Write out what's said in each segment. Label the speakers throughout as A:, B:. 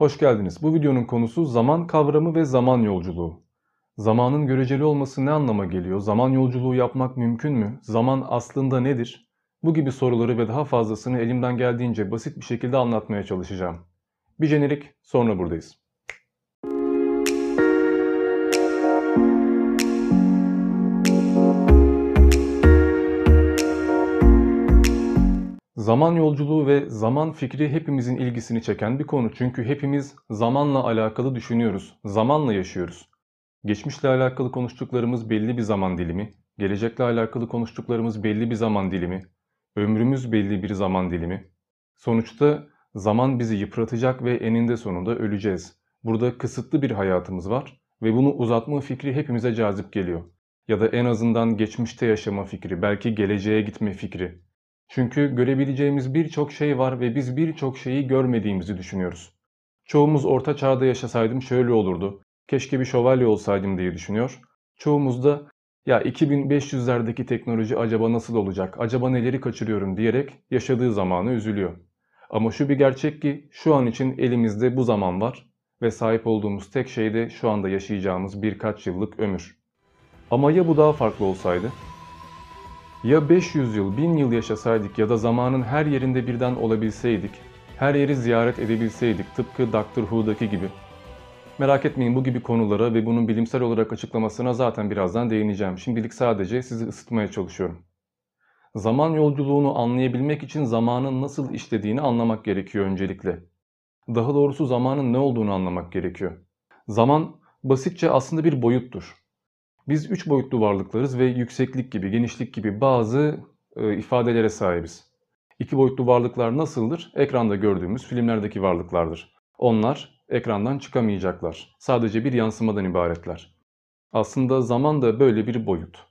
A: Hoş geldiniz. Bu videonun konusu zaman kavramı ve zaman yolculuğu. Zamanın göreceli olması ne anlama geliyor? Zaman yolculuğu yapmak mümkün mü? Zaman aslında nedir? Bu gibi soruları ve daha fazlasını elimden geldiğince basit bir şekilde anlatmaya çalışacağım. Bir jenerik, sonra buradayız. Zaman yolculuğu ve zaman fikri hepimizin ilgisini çeken bir konu. Çünkü hepimiz zamanla alakalı düşünüyoruz, zamanla yaşıyoruz. Geçmişle alakalı konuştuklarımız belli bir zaman dilimi, gelecekle alakalı konuştuklarımız belli bir zaman dilimi, ömrümüz belli bir zaman dilimi. Sonuçta zaman bizi yıpratacak ve eninde sonunda öleceğiz. Burada kısıtlı bir hayatımız var ve bunu uzatma fikri hepimize cazip geliyor. Ya da en azından geçmişte yaşama fikri, belki geleceğe gitme fikri. Çünkü görebileceğimiz birçok şey var ve biz birçok şeyi görmediğimizi düşünüyoruz. Çoğumuz orta çağda yaşasaydım şöyle olurdu. Keşke bir şövalye olsaydım diye düşünüyor. Çoğumuz da ya 2500'lerdeki teknoloji acaba nasıl olacak, acaba neleri kaçırıyorum diyerek yaşadığı zamanı üzülüyor. Ama şu bir gerçek ki şu an için elimizde bu zaman var ve sahip olduğumuz tek şey de şu anda yaşayacağımız birkaç yıllık ömür. Ama ya bu daha farklı olsaydı? Ya 500 yıl, 1000 yıl yaşasaydık ya da zamanın her yerinde birden olabilseydik, her yeri ziyaret edebilseydik tıpkı Doctor Who'daki gibi. Merak etmeyin bu gibi konulara ve bunun bilimsel olarak açıklamasına zaten birazdan değineceğim. Şimdilik sadece sizi ısıtmaya çalışıyorum. Zaman yolculuğunu anlayabilmek için zamanın nasıl işlediğini anlamak gerekiyor öncelikle. Daha doğrusu zamanın ne olduğunu anlamak gerekiyor. Zaman basitçe aslında bir boyuttur. Biz üç boyutlu varlıklarız ve yükseklik gibi, genişlik gibi bazı e, ifadelere sahibiz. İki boyutlu varlıklar nasıldır? Ekranda gördüğümüz filmlerdeki varlıklardır. Onlar ekrandan çıkamayacaklar. Sadece bir yansımadan ibaretler. Aslında zaman da böyle bir boyut.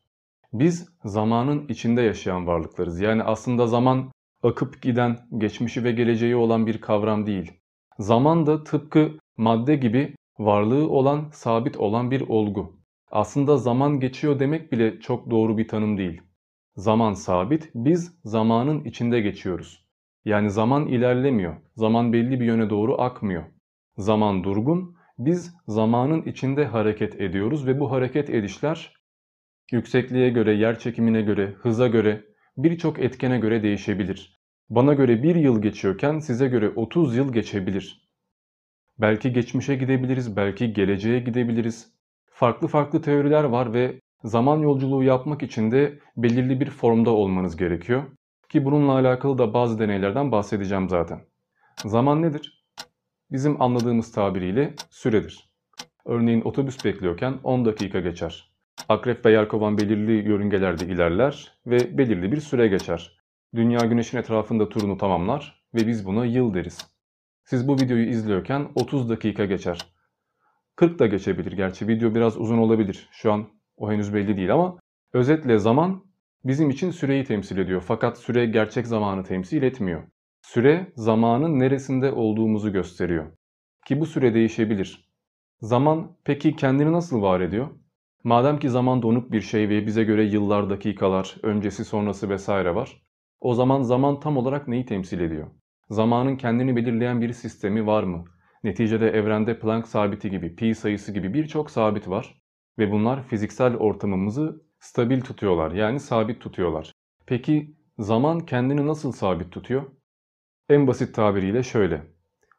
A: Biz zamanın içinde yaşayan varlıklarız. Yani aslında zaman akıp giden, geçmişi ve geleceği olan bir kavram değil. Zaman da tıpkı madde gibi varlığı olan, sabit olan bir olgu. Aslında zaman geçiyor demek bile çok doğru bir tanım değil. Zaman sabit, biz zamanın içinde geçiyoruz. Yani zaman ilerlemiyor, zaman belli bir yöne doğru akmıyor. Zaman durgun, biz zamanın içinde hareket ediyoruz ve bu hareket edişler yüksekliğe göre, yer çekimine göre, hıza göre, birçok etkene göre değişebilir. Bana göre bir yıl geçiyorken size göre 30 yıl geçebilir. Belki geçmişe gidebiliriz, belki geleceğe gidebiliriz farklı farklı teoriler var ve zaman yolculuğu yapmak için de belirli bir formda olmanız gerekiyor. Ki bununla alakalı da bazı deneylerden bahsedeceğim zaten. Zaman nedir? Bizim anladığımız tabiriyle süredir. Örneğin otobüs bekliyorken 10 dakika geçer. Akrep ve yelkovan belirli yörüngelerde ilerler ve belirli bir süre geçer. Dünya güneşin etrafında turunu tamamlar ve biz buna yıl deriz. Siz bu videoyu izliyorken 30 dakika geçer. 40 da geçebilir gerçi video biraz uzun olabilir. Şu an o henüz belli değil ama özetle zaman bizim için süreyi temsil ediyor. Fakat süre gerçek zamanı temsil etmiyor. Süre zamanın neresinde olduğumuzu gösteriyor. Ki bu süre değişebilir. Zaman peki kendini nasıl var ediyor? Madem ki zaman donuk bir şey ve bize göre yıllar, dakikalar, öncesi sonrası vesaire var. O zaman zaman tam olarak neyi temsil ediyor? Zamanın kendini belirleyen bir sistemi var mı? Neticede evrende Planck sabiti gibi, pi sayısı gibi birçok sabit var ve bunlar fiziksel ortamımızı stabil tutuyorlar yani sabit tutuyorlar. Peki zaman kendini nasıl sabit tutuyor? En basit tabiriyle şöyle.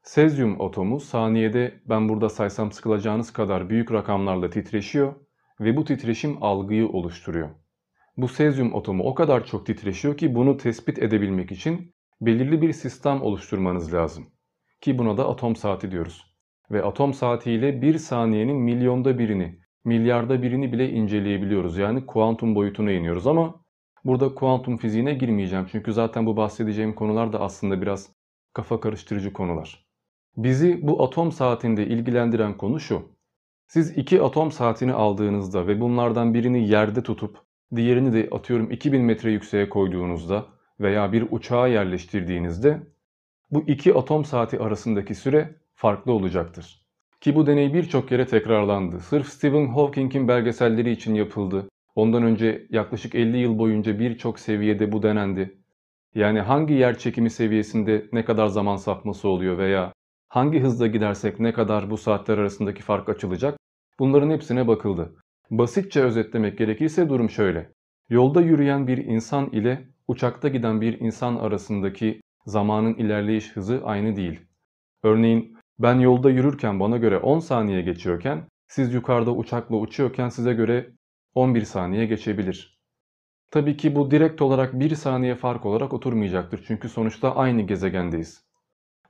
A: Sezyum atomu saniyede ben burada saysam sıkılacağınız kadar büyük rakamlarla titreşiyor ve bu titreşim algıyı oluşturuyor. Bu sezyum atomu o kadar çok titreşiyor ki bunu tespit edebilmek için belirli bir sistem oluşturmanız lazım. Ki buna da atom saati diyoruz. Ve atom saatiyle bir saniyenin milyonda birini, milyarda birini bile inceleyebiliyoruz. Yani kuantum boyutuna iniyoruz ama burada kuantum fiziğine girmeyeceğim. Çünkü zaten bu bahsedeceğim konular da aslında biraz kafa karıştırıcı konular. Bizi bu atom saatinde ilgilendiren konu şu. Siz iki atom saatini aldığınızda ve bunlardan birini yerde tutup diğerini de atıyorum 2000 metre yükseğe koyduğunuzda veya bir uçağa yerleştirdiğinizde bu iki atom saati arasındaki süre farklı olacaktır. Ki bu deney birçok kere tekrarlandı. Sırf Stephen Hawking'in belgeselleri için yapıldı. Ondan önce yaklaşık 50 yıl boyunca birçok seviyede bu denendi. Yani hangi yer çekimi seviyesinde ne kadar zaman sapması oluyor veya Hangi hızla gidersek ne kadar bu saatler arasındaki fark açılacak? Bunların hepsine bakıldı. Basitçe özetlemek gerekirse durum şöyle. Yolda yürüyen bir insan ile uçakta giden bir insan arasındaki zamanın ilerleyiş hızı aynı değil. Örneğin ben yolda yürürken bana göre 10 saniye geçiyorken siz yukarıda uçakla uçuyorken size göre 11 saniye geçebilir. Tabii ki bu direkt olarak 1 saniye fark olarak oturmayacaktır çünkü sonuçta aynı gezegendeyiz.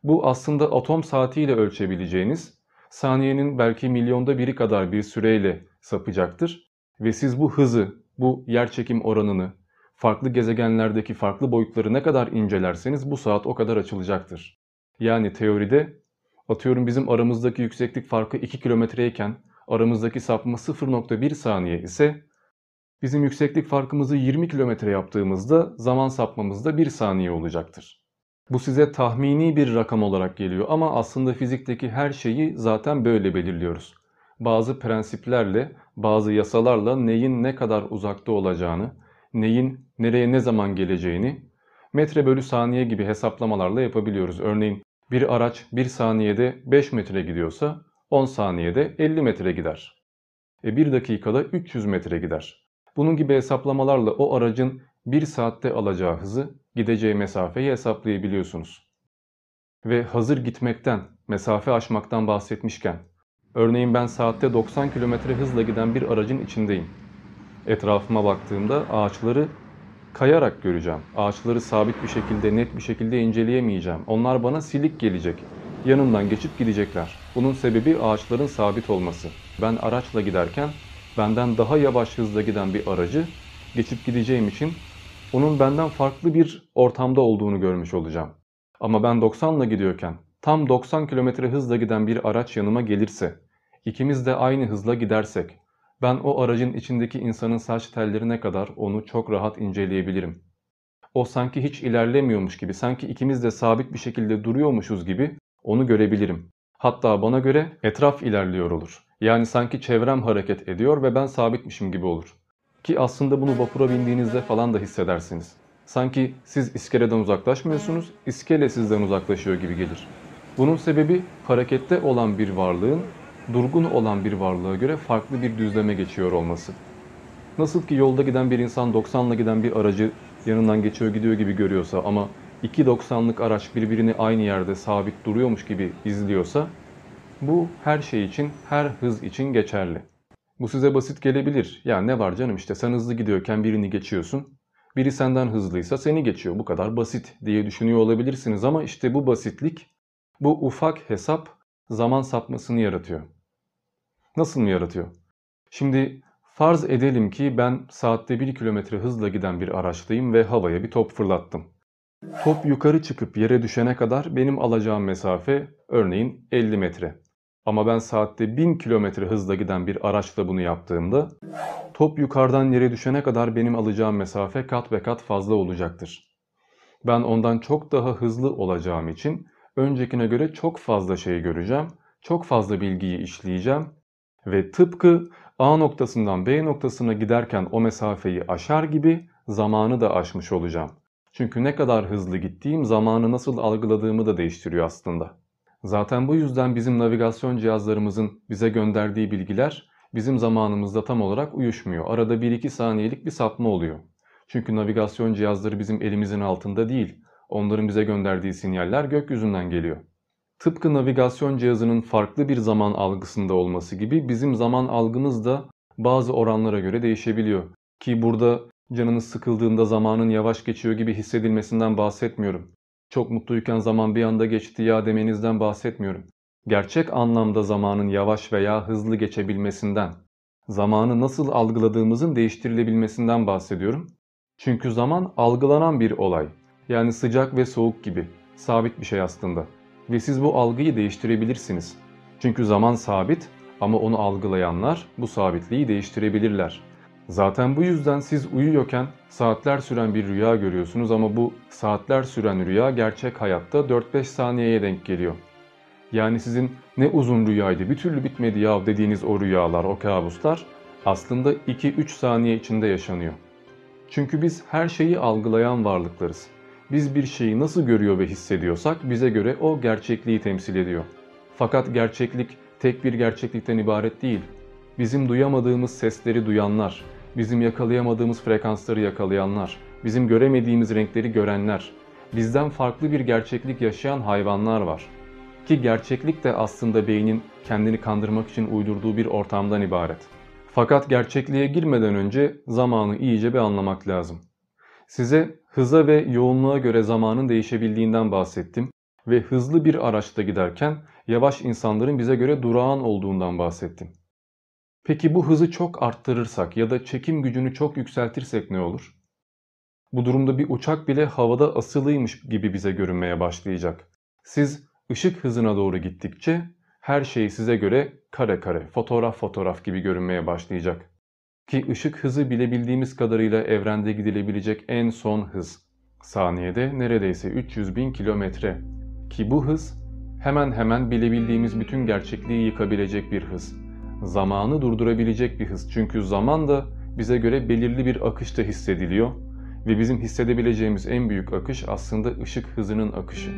A: Bu aslında atom saatiyle ölçebileceğiniz saniyenin belki milyonda biri kadar bir süreyle sapacaktır. Ve siz bu hızı, bu yerçekim oranını, farklı gezegenlerdeki farklı boyutları ne kadar incelerseniz bu saat o kadar açılacaktır. Yani teoride atıyorum bizim aramızdaki yükseklik farkı 2 kilometreyken aramızdaki sapma 0.1 saniye ise bizim yükseklik farkımızı 20 kilometre yaptığımızda zaman sapmamız da 1 saniye olacaktır. Bu size tahmini bir rakam olarak geliyor ama aslında fizikteki her şeyi zaten böyle belirliyoruz. Bazı prensiplerle, bazı yasalarla neyin ne kadar uzakta olacağını, neyin nereye ne zaman geleceğini metre bölü saniye gibi hesaplamalarla yapabiliyoruz. Örneğin bir araç 1 saniyede 5 metre gidiyorsa 10 saniyede 50 metre gider. E 1 dakikada 300 metre gider. Bunun gibi hesaplamalarla o aracın 1 saatte alacağı hızı gideceği mesafeyi hesaplayabiliyorsunuz. Ve hazır gitmekten, mesafe aşmaktan bahsetmişken, örneğin ben saatte 90 km hızla giden bir aracın içindeyim. Etrafıma baktığımda ağaçları kayarak göreceğim. Ağaçları sabit bir şekilde, net bir şekilde inceleyemeyeceğim. Onlar bana silik gelecek. Yanımdan geçip gidecekler. Bunun sebebi ağaçların sabit olması. Ben araçla giderken benden daha yavaş hızla giden bir aracı geçip gideceğim için onun benden farklı bir ortamda olduğunu görmüş olacağım. Ama ben 90 ile gidiyorken tam 90 km hızla giden bir araç yanıma gelirse, ikimiz de aynı hızla gidersek, ben o aracın içindeki insanın saç tellerine kadar onu çok rahat inceleyebilirim. O sanki hiç ilerlemiyormuş gibi, sanki ikimiz de sabit bir şekilde duruyormuşuz gibi onu görebilirim. Hatta bana göre etraf ilerliyor olur. Yani sanki çevrem hareket ediyor ve ben sabitmişim gibi olur. Ki aslında bunu vapura bindiğinizde falan da hissedersiniz. Sanki siz iskeleden uzaklaşmıyorsunuz, iskele sizden uzaklaşıyor gibi gelir. Bunun sebebi harekette olan bir varlığın durgun olan bir varlığa göre farklı bir düzleme geçiyor olması. Nasıl ki yolda giden bir insan 90 ile giden bir aracı yanından geçiyor gidiyor gibi görüyorsa ama 2.90'lık araç birbirini aynı yerde sabit duruyormuş gibi izliyorsa bu her şey için, her hız için geçerli. Bu size basit gelebilir. Ya ne var canım işte sen hızlı gidiyorken birini geçiyorsun. Biri senden hızlıysa seni geçiyor. Bu kadar basit diye düşünüyor olabilirsiniz ama işte bu basitlik, bu ufak hesap zaman sapmasını yaratıyor. Nasıl mı yaratıyor? Şimdi farz edelim ki ben saatte 1 kilometre hızla giden bir araçtayım ve havaya bir top fırlattım. Top yukarı çıkıp yere düşene kadar benim alacağım mesafe örneğin 50 metre. Ama ben saatte 1000 kilometre hızla giden bir araçla bunu yaptığımda top yukarıdan yere düşene kadar benim alacağım mesafe kat ve kat fazla olacaktır. Ben ondan çok daha hızlı olacağım için öncekine göre çok fazla şey göreceğim, çok fazla bilgiyi işleyeceğim ve tıpkı A noktasından B noktasına giderken o mesafeyi aşar gibi zamanı da aşmış olacağım. Çünkü ne kadar hızlı gittiğim zamanı nasıl algıladığımı da değiştiriyor aslında. Zaten bu yüzden bizim navigasyon cihazlarımızın bize gönderdiği bilgiler bizim zamanımızda tam olarak uyuşmuyor. Arada 1-2 saniyelik bir sapma oluyor. Çünkü navigasyon cihazları bizim elimizin altında değil. Onların bize gönderdiği sinyaller gökyüzünden geliyor. Tıpkı navigasyon cihazının farklı bir zaman algısında olması gibi bizim zaman algımız da bazı oranlara göre değişebiliyor. Ki burada canınız sıkıldığında zamanın yavaş geçiyor gibi hissedilmesinden bahsetmiyorum. Çok mutluyken zaman bir anda geçti ya demenizden bahsetmiyorum. Gerçek anlamda zamanın yavaş veya hızlı geçebilmesinden, zamanı nasıl algıladığımızın değiştirilebilmesinden bahsediyorum. Çünkü zaman algılanan bir olay. Yani sıcak ve soğuk gibi. Sabit bir şey aslında. Ve siz bu algıyı değiştirebilirsiniz. Çünkü zaman sabit ama onu algılayanlar bu sabitliği değiştirebilirler. Zaten bu yüzden siz uyuyorken saatler süren bir rüya görüyorsunuz ama bu saatler süren rüya gerçek hayatta 4-5 saniyeye denk geliyor. Yani sizin ne uzun rüyaydı bir türlü bitmedi ya dediğiniz o rüyalar, o kabuslar aslında 2-3 saniye içinde yaşanıyor. Çünkü biz her şeyi algılayan varlıklarız. Biz bir şeyi nasıl görüyor ve hissediyorsak bize göre o gerçekliği temsil ediyor. Fakat gerçeklik tek bir gerçeklikten ibaret değil. Bizim duyamadığımız sesleri duyanlar, bizim yakalayamadığımız frekansları yakalayanlar, bizim göremediğimiz renkleri görenler, bizden farklı bir gerçeklik yaşayan hayvanlar var. Ki gerçeklik de aslında beynin kendini kandırmak için uydurduğu bir ortamdan ibaret. Fakat gerçekliğe girmeden önce zamanı iyice bir anlamak lazım. Size hıza ve yoğunluğa göre zamanın değişebildiğinden bahsettim ve hızlı bir araçta giderken yavaş insanların bize göre durağan olduğundan bahsettim. Peki bu hızı çok arttırırsak ya da çekim gücünü çok yükseltirsek ne olur? Bu durumda bir uçak bile havada asılıymış gibi bize görünmeye başlayacak. Siz ışık hızına doğru gittikçe her şey size göre kare kare, fotoğraf fotoğraf gibi görünmeye başlayacak. Ki ışık hızı bilebildiğimiz kadarıyla evrende gidilebilecek en son hız. Saniyede neredeyse 300 bin kilometre. Ki bu hız hemen hemen bilebildiğimiz bütün gerçekliği yıkabilecek bir hız. Zamanı durdurabilecek bir hız. Çünkü zaman da bize göre belirli bir akışta hissediliyor ve bizim hissedebileceğimiz en büyük akış aslında ışık hızının akışı.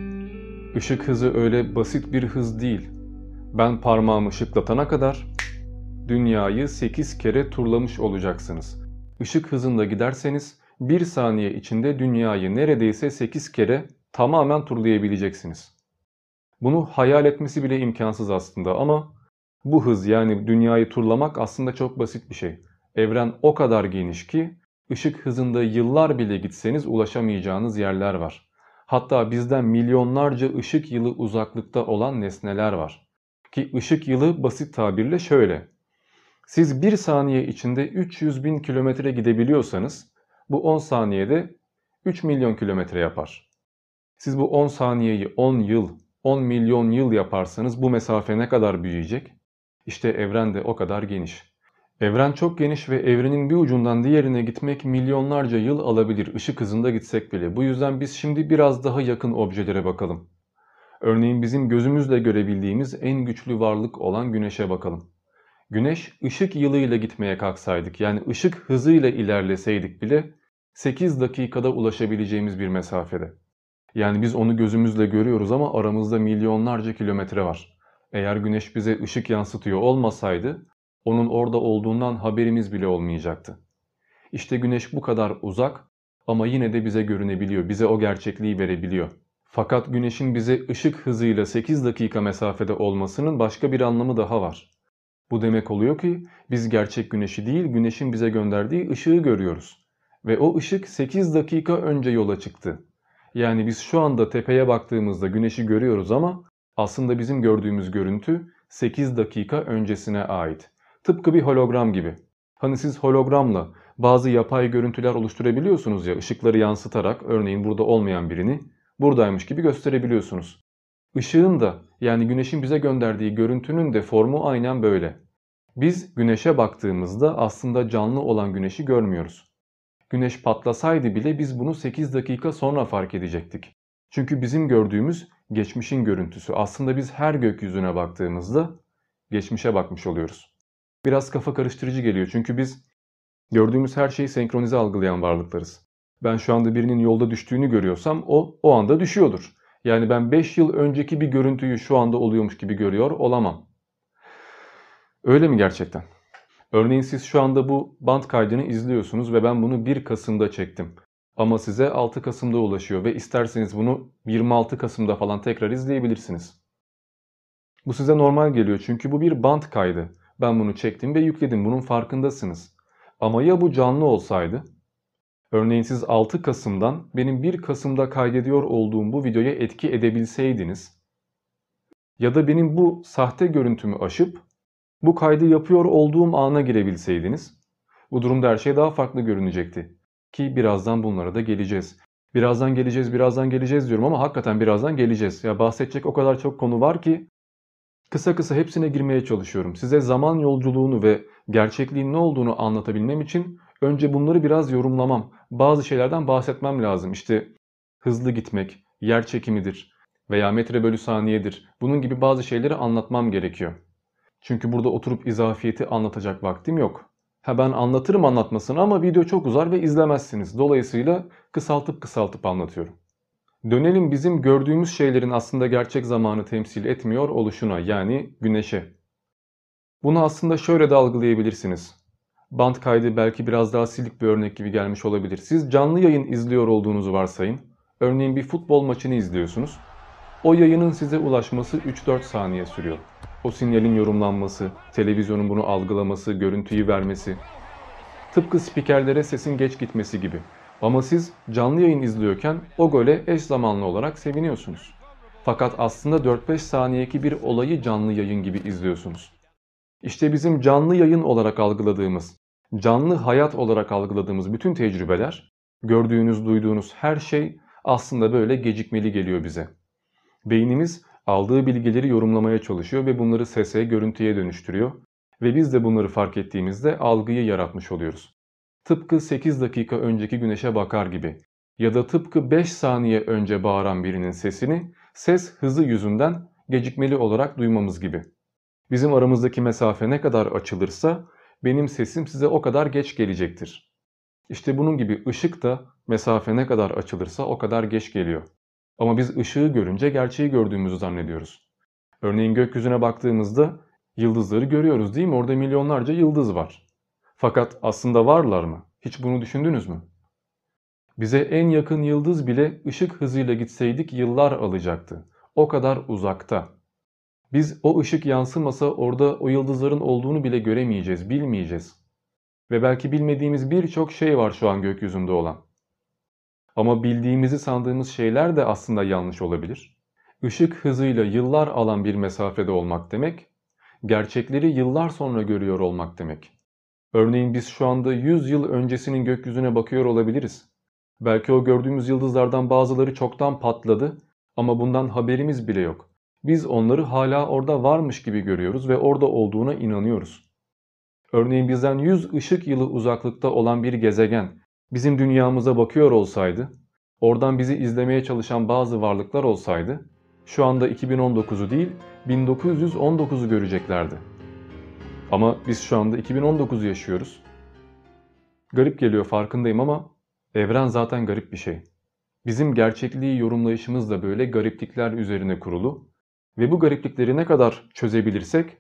A: Işık hızı öyle basit bir hız değil. Ben parmağımı ışıklatana kadar dünyayı 8 kere turlamış olacaksınız. Işık hızında giderseniz 1 saniye içinde dünyayı neredeyse 8 kere tamamen turlayabileceksiniz. Bunu hayal etmesi bile imkansız aslında ama bu hız yani dünyayı turlamak aslında çok basit bir şey. Evren o kadar geniş ki ışık hızında yıllar bile gitseniz ulaşamayacağınız yerler var. Hatta bizden milyonlarca ışık yılı uzaklıkta olan nesneler var. Ki ışık yılı basit tabirle şöyle. Siz 1 saniye içinde 300 bin kilometre gidebiliyorsanız bu 10 saniyede 3 milyon kilometre yapar. Siz bu 10 saniyeyi 10 yıl, 10 milyon yıl yaparsanız bu mesafe ne kadar büyüyecek? İşte evren de o kadar geniş. Evren çok geniş ve evrenin bir ucundan diğerine gitmek milyonlarca yıl alabilir ışık hızında gitsek bile. Bu yüzden biz şimdi biraz daha yakın objelere bakalım. Örneğin bizim gözümüzle görebildiğimiz en güçlü varlık olan güneşe bakalım. Güneş ışık yılıyla gitmeye kalksaydık yani ışık hızıyla ilerleseydik bile 8 dakikada ulaşabileceğimiz bir mesafede. Yani biz onu gözümüzle görüyoruz ama aramızda milyonlarca kilometre var. Eğer güneş bize ışık yansıtıyor olmasaydı onun orada olduğundan haberimiz bile olmayacaktı. İşte güneş bu kadar uzak ama yine de bize görünebiliyor, bize o gerçekliği verebiliyor. Fakat güneşin bize ışık hızıyla 8 dakika mesafede olmasının başka bir anlamı daha var. Bu demek oluyor ki biz gerçek güneşi değil, güneşin bize gönderdiği ışığı görüyoruz. Ve o ışık 8 dakika önce yola çıktı. Yani biz şu anda tepeye baktığımızda güneşi görüyoruz ama aslında bizim gördüğümüz görüntü 8 dakika öncesine ait. Tıpkı bir hologram gibi. Hani siz hologramla bazı yapay görüntüler oluşturabiliyorsunuz ya ışıkları yansıtarak örneğin burada olmayan birini buradaymış gibi gösterebiliyorsunuz. Işığın da yani güneşin bize gönderdiği görüntünün de formu aynen böyle. Biz güneşe baktığımızda aslında canlı olan güneşi görmüyoruz. Güneş patlasaydı bile biz bunu 8 dakika sonra fark edecektik. Çünkü bizim gördüğümüz geçmişin görüntüsü. Aslında biz her gökyüzüne baktığımızda geçmişe bakmış oluyoruz. Biraz kafa karıştırıcı geliyor çünkü biz gördüğümüz her şeyi senkronize algılayan varlıklarız. Ben şu anda birinin yolda düştüğünü görüyorsam o o anda düşüyordur. Yani ben 5 yıl önceki bir görüntüyü şu anda oluyormuş gibi görüyor olamam. Öyle mi gerçekten? Örneğin siz şu anda bu band kaydını izliyorsunuz ve ben bunu 1 Kasım'da çektim. Ama size 6 Kasım'da ulaşıyor ve isterseniz bunu 26 Kasım'da falan tekrar izleyebilirsiniz. Bu size normal geliyor çünkü bu bir band kaydı. Ben bunu çektim ve yükledim. Bunun farkındasınız. Ama ya bu canlı olsaydı? Örneğin siz 6 Kasım'dan benim 1 Kasım'da kaydediyor olduğum bu videoya etki edebilseydiniz ya da benim bu sahte görüntümü aşıp bu kaydı yapıyor olduğum ana girebilseydiniz bu durumda her şey daha farklı görünecekti. Ki birazdan bunlara da geleceğiz. Birazdan geleceğiz, birazdan geleceğiz diyorum ama hakikaten birazdan geleceğiz. Ya bahsedecek o kadar çok konu var ki Kısa kısa hepsine girmeye çalışıyorum. Size zaman yolculuğunu ve gerçekliğin ne olduğunu anlatabilmem için önce bunları biraz yorumlamam, bazı şeylerden bahsetmem lazım. İşte hızlı gitmek, yer çekimidir veya metre bölü saniyedir. Bunun gibi bazı şeyleri anlatmam gerekiyor. Çünkü burada oturup izafiyeti anlatacak vaktim yok. Ha ben anlatırım anlatmasını ama video çok uzar ve izlemezsiniz. Dolayısıyla kısaltıp kısaltıp anlatıyorum. Dönelim bizim gördüğümüz şeylerin aslında gerçek zamanı temsil etmiyor oluşuna yani güneşe. Bunu aslında şöyle de algılayabilirsiniz. Band kaydı belki biraz daha silik bir örnek gibi gelmiş olabilir. Siz canlı yayın izliyor olduğunuzu varsayın. Örneğin bir futbol maçını izliyorsunuz. O yayının size ulaşması 3-4 saniye sürüyor. O sinyalin yorumlanması, televizyonun bunu algılaması, görüntüyü vermesi. Tıpkı spikerlere sesin geç gitmesi gibi. Ama siz canlı yayın izliyorken o gole eş zamanlı olarak seviniyorsunuz. Fakat aslında 4-5 saniyeki bir olayı canlı yayın gibi izliyorsunuz. İşte bizim canlı yayın olarak algıladığımız, canlı hayat olarak algıladığımız bütün tecrübeler, gördüğünüz, duyduğunuz her şey aslında böyle gecikmeli geliyor bize. Beynimiz aldığı bilgileri yorumlamaya çalışıyor ve bunları sese, görüntüye dönüştürüyor ve biz de bunları fark ettiğimizde algıyı yaratmış oluyoruz. Tıpkı 8 dakika önceki güneşe bakar gibi ya da tıpkı 5 saniye önce bağıran birinin sesini ses hızı yüzünden gecikmeli olarak duymamız gibi. Bizim aramızdaki mesafe ne kadar açılırsa benim sesim size o kadar geç gelecektir. İşte bunun gibi ışık da mesafe ne kadar açılırsa o kadar geç geliyor. Ama biz ışığı görünce gerçeği gördüğümüzü zannediyoruz. Örneğin gökyüzüne baktığımızda yıldızları görüyoruz değil mi? Orada milyonlarca yıldız var. Fakat aslında varlar mı? Hiç bunu düşündünüz mü? Bize en yakın yıldız bile ışık hızıyla gitseydik yıllar alacaktı. O kadar uzakta. Biz o ışık yansımasa orada o yıldızların olduğunu bile göremeyeceğiz, bilmeyeceğiz. Ve belki bilmediğimiz birçok şey var şu an gökyüzünde olan. Ama bildiğimizi sandığımız şeyler de aslında yanlış olabilir. Işık hızıyla yıllar alan bir mesafede olmak demek, gerçekleri yıllar sonra görüyor olmak demek. Örneğin biz şu anda 100 yıl öncesinin gökyüzüne bakıyor olabiliriz. Belki o gördüğümüz yıldızlardan bazıları çoktan patladı ama bundan haberimiz bile yok. Biz onları hala orada varmış gibi görüyoruz ve orada olduğuna inanıyoruz. Örneğin bizden 100 ışık yılı uzaklıkta olan bir gezegen bizim dünyamıza bakıyor olsaydı, oradan bizi izlemeye çalışan bazı varlıklar olsaydı, şu anda 2019'u değil 1919'u göreceklerdi. Ama biz şu anda 2019'u yaşıyoruz. Garip geliyor farkındayım ama evren zaten garip bir şey. Bizim gerçekliği yorumlayışımız da böyle gariplikler üzerine kurulu ve bu gariplikleri ne kadar çözebilirsek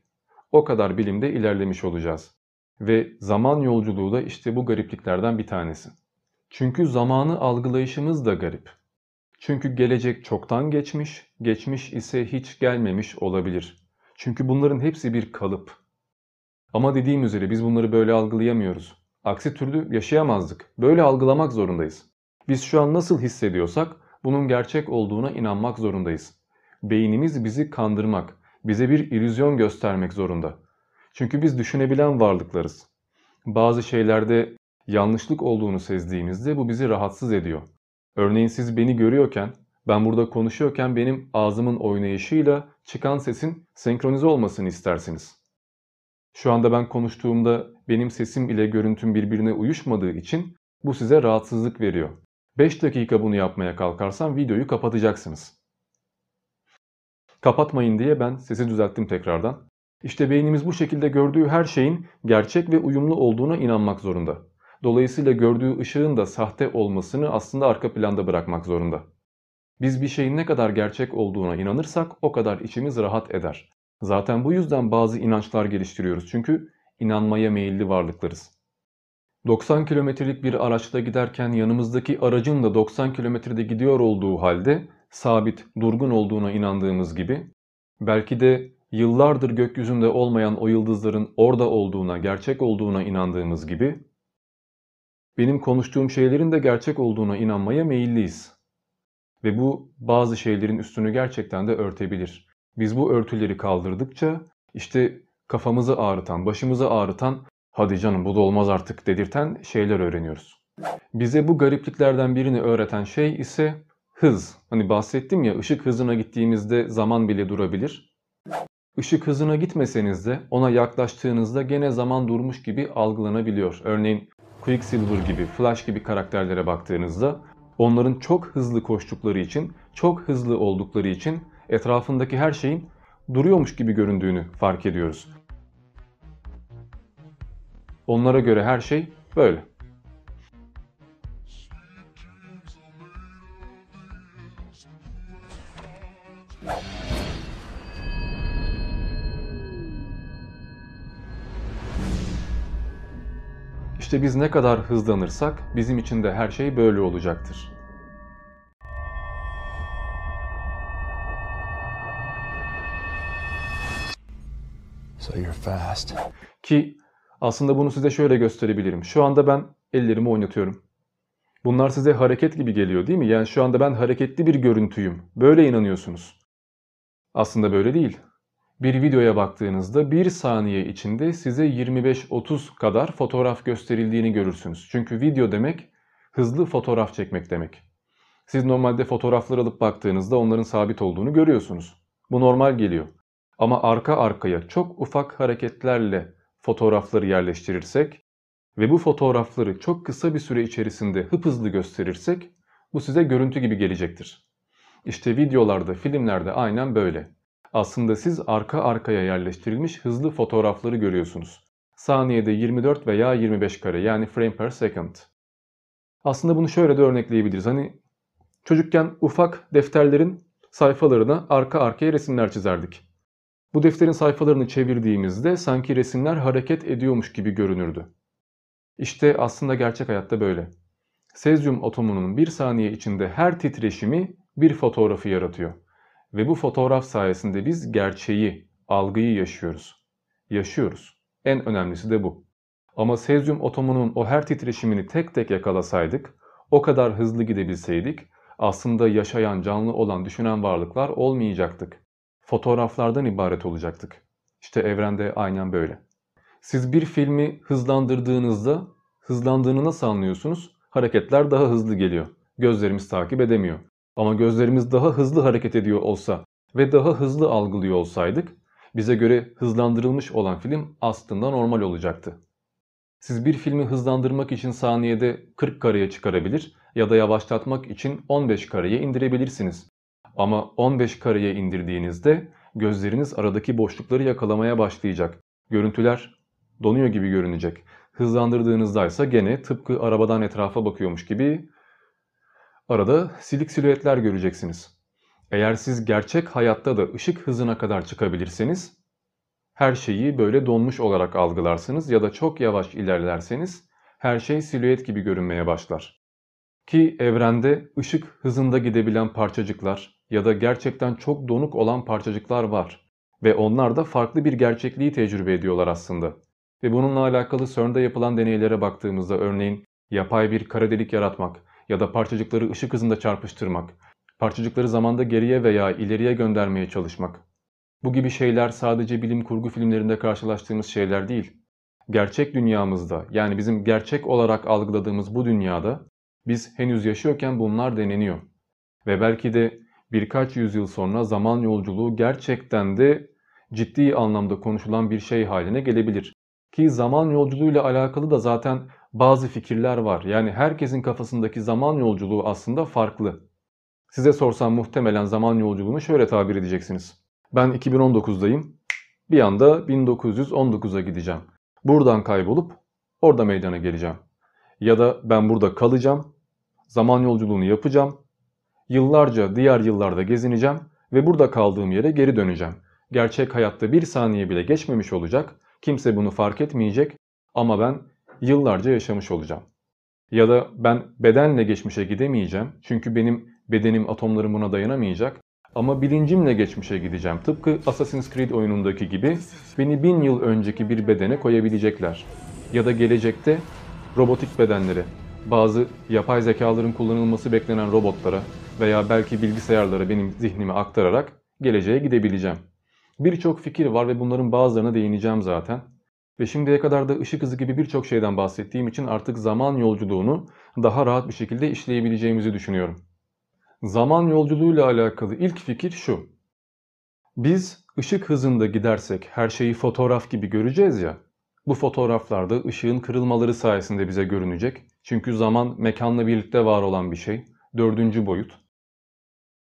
A: o kadar bilimde ilerlemiş olacağız. Ve zaman yolculuğu da işte bu garipliklerden bir tanesi. Çünkü zamanı algılayışımız da garip. Çünkü gelecek çoktan geçmiş, geçmiş ise hiç gelmemiş olabilir. Çünkü bunların hepsi bir kalıp. Ama dediğim üzere biz bunları böyle algılayamıyoruz. Aksi türlü yaşayamazdık. Böyle algılamak zorundayız. Biz şu an nasıl hissediyorsak bunun gerçek olduğuna inanmak zorundayız. Beynimiz bizi kandırmak, bize bir illüzyon göstermek zorunda. Çünkü biz düşünebilen varlıklarız. Bazı şeylerde yanlışlık olduğunu sezdiğimizde bu bizi rahatsız ediyor. Örneğin siz beni görüyorken, ben burada konuşuyorken benim ağzımın oynayışıyla çıkan sesin senkronize olmasını istersiniz. Şu anda ben konuştuğumda benim sesim ile görüntüm birbirine uyuşmadığı için bu size rahatsızlık veriyor. 5 dakika bunu yapmaya kalkarsam videoyu kapatacaksınız. Kapatmayın diye ben sesi düzelttim tekrardan. İşte beynimiz bu şekilde gördüğü her şeyin gerçek ve uyumlu olduğuna inanmak zorunda. Dolayısıyla gördüğü ışığın da sahte olmasını aslında arka planda bırakmak zorunda. Biz bir şeyin ne kadar gerçek olduğuna inanırsak o kadar içimiz rahat eder. Zaten bu yüzden bazı inançlar geliştiriyoruz çünkü inanmaya meyilli varlıklarız. 90 kilometrelik bir araçta giderken yanımızdaki aracın da 90 kilometrede gidiyor olduğu halde sabit, durgun olduğuna inandığımız gibi belki de yıllardır gökyüzünde olmayan o yıldızların orada olduğuna, gerçek olduğuna inandığımız gibi benim konuştuğum şeylerin de gerçek olduğuna inanmaya meyilliyiz. Ve bu bazı şeylerin üstünü gerçekten de örtebilir. Biz bu örtüleri kaldırdıkça işte kafamızı ağrıtan, başımızı ağrıtan hadi canım bu da olmaz artık dedirten şeyler öğreniyoruz. Bize bu garipliklerden birini öğreten şey ise hız. Hani bahsettim ya ışık hızına gittiğimizde zaman bile durabilir. Işık hızına gitmeseniz de ona yaklaştığınızda gene zaman durmuş gibi algılanabiliyor. Örneğin Quicksilver gibi, Flash gibi karakterlere baktığınızda onların çok hızlı koştukları için, çok hızlı oldukları için etrafındaki her şeyin duruyormuş gibi göründüğünü fark ediyoruz. Onlara göre her şey böyle. İşte biz ne kadar hızlanırsak bizim için de her şey böyle olacaktır.
B: So you're fast.
A: Ki aslında bunu size şöyle gösterebilirim. Şu anda ben ellerimi oynatıyorum. Bunlar size hareket gibi geliyor değil mi? Yani şu anda ben hareketli bir görüntüyüm. Böyle inanıyorsunuz. Aslında böyle değil. Bir videoya baktığınızda bir saniye içinde size 25-30 kadar fotoğraf gösterildiğini görürsünüz. Çünkü video demek hızlı fotoğraf çekmek demek. Siz normalde fotoğraflar alıp baktığınızda onların sabit olduğunu görüyorsunuz. Bu normal geliyor. Ama arka arkaya çok ufak hareketlerle fotoğrafları yerleştirirsek ve bu fotoğrafları çok kısa bir süre içerisinde hızlı gösterirsek bu size görüntü gibi gelecektir. İşte videolarda, filmlerde aynen böyle. Aslında siz arka arkaya yerleştirilmiş hızlı fotoğrafları görüyorsunuz. Saniyede 24 veya 25 kare yani frame per second. Aslında bunu şöyle de örnekleyebiliriz. Hani çocukken ufak defterlerin sayfalarına arka arkaya resimler çizerdik. Bu defterin sayfalarını çevirdiğimizde sanki resimler hareket ediyormuş gibi görünürdü. İşte aslında gerçek hayatta böyle. Sezyum atomunun bir saniye içinde her titreşimi bir fotoğrafı yaratıyor. Ve bu fotoğraf sayesinde biz gerçeği, algıyı yaşıyoruz. Yaşıyoruz. En önemlisi de bu. Ama sezyum atomunun o her titreşimini tek tek yakalasaydık, o kadar hızlı gidebilseydik aslında yaşayan, canlı olan, düşünen varlıklar olmayacaktık. Fotoğraflardan ibaret olacaktık. İşte evrende aynen böyle. Siz bir filmi hızlandırdığınızda hızlandığını nasıl anlıyorsunuz? Hareketler daha hızlı geliyor. Gözlerimiz takip edemiyor. Ama gözlerimiz daha hızlı hareket ediyor olsa ve daha hızlı algılıyor olsaydık bize göre hızlandırılmış olan film aslında normal olacaktı. Siz bir filmi hızlandırmak için saniyede 40 kareye çıkarabilir ya da yavaşlatmak için 15 kareye indirebilirsiniz. Ama 15 kareye indirdiğinizde gözleriniz aradaki boşlukları yakalamaya başlayacak. Görüntüler donuyor gibi görünecek. Hızlandırdığınızda ise gene tıpkı arabadan etrafa bakıyormuş gibi arada silik silüetler göreceksiniz. Eğer siz gerçek hayatta da ışık hızına kadar çıkabilirseniz her şeyi böyle donmuş olarak algılarsınız ya da çok yavaş ilerlerseniz her şey silüet gibi görünmeye başlar. Ki evrende ışık hızında gidebilen parçacıklar ya da gerçekten çok donuk olan parçacıklar var ve onlar da farklı bir gerçekliği tecrübe ediyorlar aslında. Ve bununla alakalı CERN'de yapılan deneylere baktığımızda örneğin yapay bir kara delik yaratmak ya da parçacıkları ışık hızında çarpıştırmak, parçacıkları zamanda geriye veya ileriye göndermeye çalışmak. Bu gibi şeyler sadece bilim kurgu filmlerinde karşılaştığımız şeyler değil. Gerçek dünyamızda yani bizim gerçek olarak algıladığımız bu dünyada biz henüz yaşıyorken bunlar deneniyor. Ve belki de birkaç yüzyıl sonra zaman yolculuğu gerçekten de ciddi anlamda konuşulan bir şey haline gelebilir. Ki zaman yolculuğuyla alakalı da zaten bazı fikirler var. Yani herkesin kafasındaki zaman yolculuğu aslında farklı. Size sorsam muhtemelen zaman yolculuğunu şöyle tabir edeceksiniz. Ben 2019'dayım. Bir anda 1919'a gideceğim. Buradan kaybolup orada meydana geleceğim. Ya da ben burada kalacağım. Zaman yolculuğunu yapacağım. Yıllarca diğer yıllarda gezineceğim ve burada kaldığım yere geri döneceğim. Gerçek hayatta bir saniye bile geçmemiş olacak Kimse bunu fark etmeyecek ama ben yıllarca yaşamış olacağım. Ya da ben bedenle geçmişe gidemeyeceğim çünkü benim bedenim atomlarım buna dayanamayacak. Ama bilincimle geçmişe gideceğim. Tıpkı Assassin's Creed oyunundaki gibi beni bin yıl önceki bir bedene koyabilecekler. Ya da gelecekte robotik bedenlere, bazı yapay zekaların kullanılması beklenen robotlara veya belki bilgisayarlara benim zihnimi aktararak geleceğe gidebileceğim. Birçok fikir var ve bunların bazılarına değineceğim zaten. Ve şimdiye kadar da ışık hızı gibi birçok şeyden bahsettiğim için artık zaman yolculuğunu daha rahat bir şekilde işleyebileceğimizi düşünüyorum. Zaman yolculuğuyla alakalı ilk fikir şu. Biz ışık hızında gidersek her şeyi fotoğraf gibi göreceğiz ya. Bu fotoğraflarda ışığın kırılmaları sayesinde bize görünecek. Çünkü zaman mekanla birlikte var olan bir şey. Dördüncü boyut.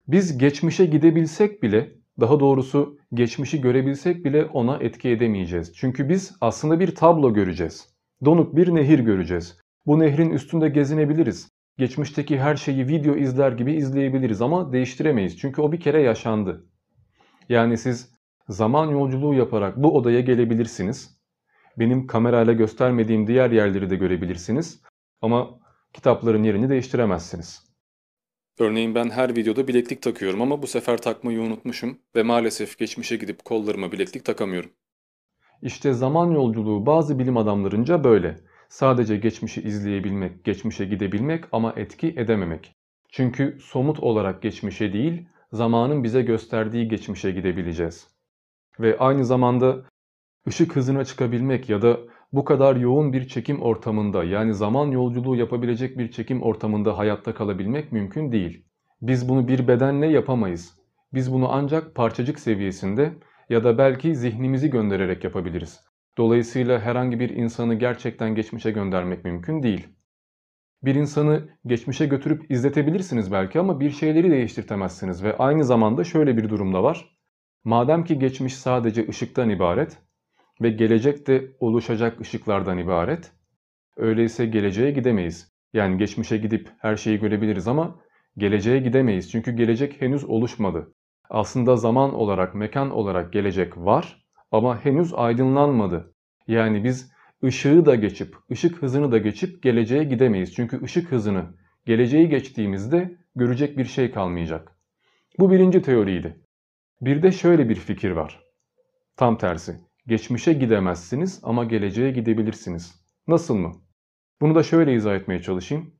A: Biz geçmişe gidebilsek bile daha doğrusu geçmişi görebilsek bile ona etki edemeyeceğiz. Çünkü biz aslında bir tablo göreceğiz. Donuk bir nehir göreceğiz. Bu nehrin üstünde gezinebiliriz. Geçmişteki her şeyi video izler gibi izleyebiliriz ama değiştiremeyiz. Çünkü o bir kere yaşandı. Yani siz zaman yolculuğu yaparak bu odaya gelebilirsiniz benim kamerayla göstermediğim diğer yerleri de görebilirsiniz. Ama kitapların yerini değiştiremezsiniz. Örneğin ben her videoda bileklik takıyorum ama bu sefer takmayı unutmuşum ve maalesef geçmişe gidip kollarıma bileklik takamıyorum. İşte zaman yolculuğu bazı bilim adamlarınca böyle. Sadece geçmişi izleyebilmek, geçmişe gidebilmek ama etki edememek. Çünkü somut olarak geçmişe değil, zamanın bize gösterdiği geçmişe gidebileceğiz. Ve aynı zamanda ışık hızına çıkabilmek ya da bu kadar yoğun bir çekim ortamında yani zaman yolculuğu yapabilecek bir çekim ortamında hayatta kalabilmek mümkün değil. Biz bunu bir bedenle yapamayız. Biz bunu ancak parçacık seviyesinde ya da belki zihnimizi göndererek yapabiliriz. Dolayısıyla herhangi bir insanı gerçekten geçmişe göndermek mümkün değil. Bir insanı geçmişe götürüp izletebilirsiniz belki ama bir şeyleri değiştirtemezsiniz ve aynı zamanda şöyle bir durumda var. Madem ki geçmiş sadece ışıktan ibaret ve gelecek de oluşacak ışıklardan ibaret, öyleyse geleceğe gidemeyiz. Yani geçmişe gidip her şeyi görebiliriz ama geleceğe gidemeyiz çünkü gelecek henüz oluşmadı. Aslında zaman olarak, mekan olarak gelecek var ama henüz aydınlanmadı. Yani biz ışığı da geçip, ışık hızını da geçip geleceğe gidemeyiz. Çünkü ışık hızını, geleceği geçtiğimizde görecek bir şey kalmayacak. Bu birinci teoriydi. Bir de şöyle bir fikir var. Tam tersi. Geçmişe gidemezsiniz ama geleceğe gidebilirsiniz. Nasıl mı? Bunu da şöyle izah etmeye çalışayım.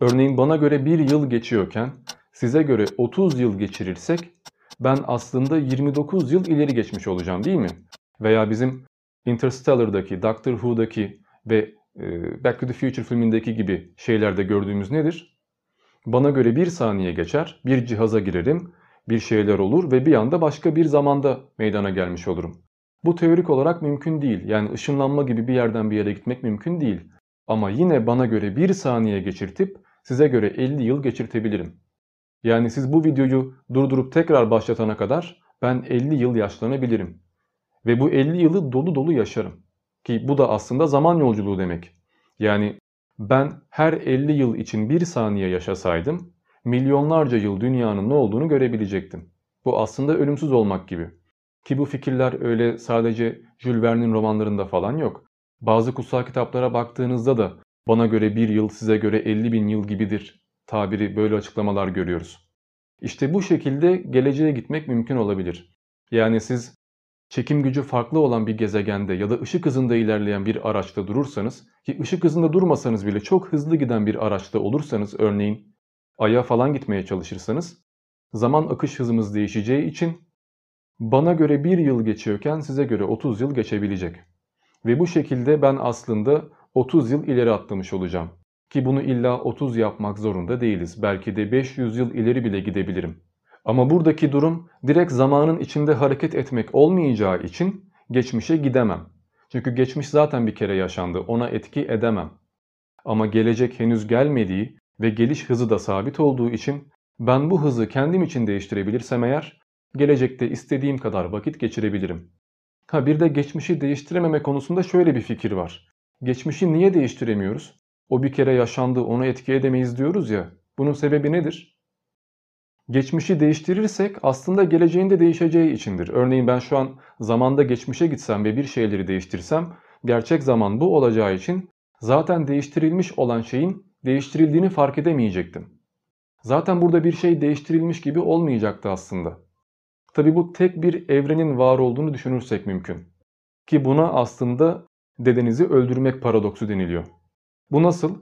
A: Örneğin bana göre bir yıl geçiyorken size göre 30 yıl geçirirsek ben aslında 29 yıl ileri geçmiş olacağım değil mi? Veya bizim Interstellar'daki, Doctor Who'daki ve e, Back to the Future filmindeki gibi şeylerde gördüğümüz nedir? Bana göre bir saniye geçer, bir cihaza girerim, bir şeyler olur ve bir anda başka bir zamanda meydana gelmiş olurum. Bu teorik olarak mümkün değil. Yani ışınlanma gibi bir yerden bir yere gitmek mümkün değil. Ama yine bana göre bir saniye geçirtip size göre 50 yıl geçirtebilirim. Yani siz bu videoyu durdurup tekrar başlatana kadar ben 50 yıl yaşlanabilirim. Ve bu 50 yılı dolu dolu yaşarım. Ki bu da aslında zaman yolculuğu demek. Yani ben her 50 yıl için bir saniye yaşasaydım milyonlarca yıl dünyanın ne olduğunu görebilecektim. Bu aslında ölümsüz olmak gibi. Ki bu fikirler öyle sadece Jules Verne'in romanlarında falan yok. Bazı kutsal kitaplara baktığınızda da bana göre bir yıl size göre 50 bin yıl gibidir tabiri böyle açıklamalar görüyoruz. İşte bu şekilde geleceğe gitmek mümkün olabilir. Yani siz çekim gücü farklı olan bir gezegende ya da ışık hızında ilerleyen bir araçta durursanız ki ışık hızında durmasanız bile çok hızlı giden bir araçta olursanız örneğin Ay'a falan gitmeye çalışırsanız zaman akış hızımız değişeceği için bana göre bir yıl geçiyorken size göre 30 yıl geçebilecek. Ve bu şekilde ben aslında 30 yıl ileri atlamış olacağım. Ki bunu illa 30 yapmak zorunda değiliz. Belki de 500 yıl ileri bile gidebilirim. Ama buradaki durum direkt zamanın içinde hareket etmek olmayacağı için geçmişe gidemem. Çünkü geçmiş zaten bir kere yaşandı. Ona etki edemem. Ama gelecek henüz gelmediği ve geliş hızı da sabit olduğu için ben bu hızı kendim için değiştirebilirsem eğer gelecekte istediğim kadar vakit geçirebilirim. Ha bir de geçmişi değiştirememe konusunda şöyle bir fikir var. Geçmişi niye değiştiremiyoruz? O bir kere yaşandı onu etki edemeyiz diyoruz ya. Bunun sebebi nedir? Geçmişi değiştirirsek aslında geleceğin de değişeceği içindir. Örneğin ben şu an zamanda geçmişe gitsem ve bir şeyleri değiştirsem gerçek zaman bu olacağı için zaten değiştirilmiş olan şeyin değiştirildiğini fark edemeyecektim. Zaten burada bir şey değiştirilmiş gibi olmayacaktı aslında. Tabi bu tek bir evrenin var olduğunu düşünürsek mümkün. Ki buna aslında dedenizi öldürmek paradoksu deniliyor. Bu nasıl?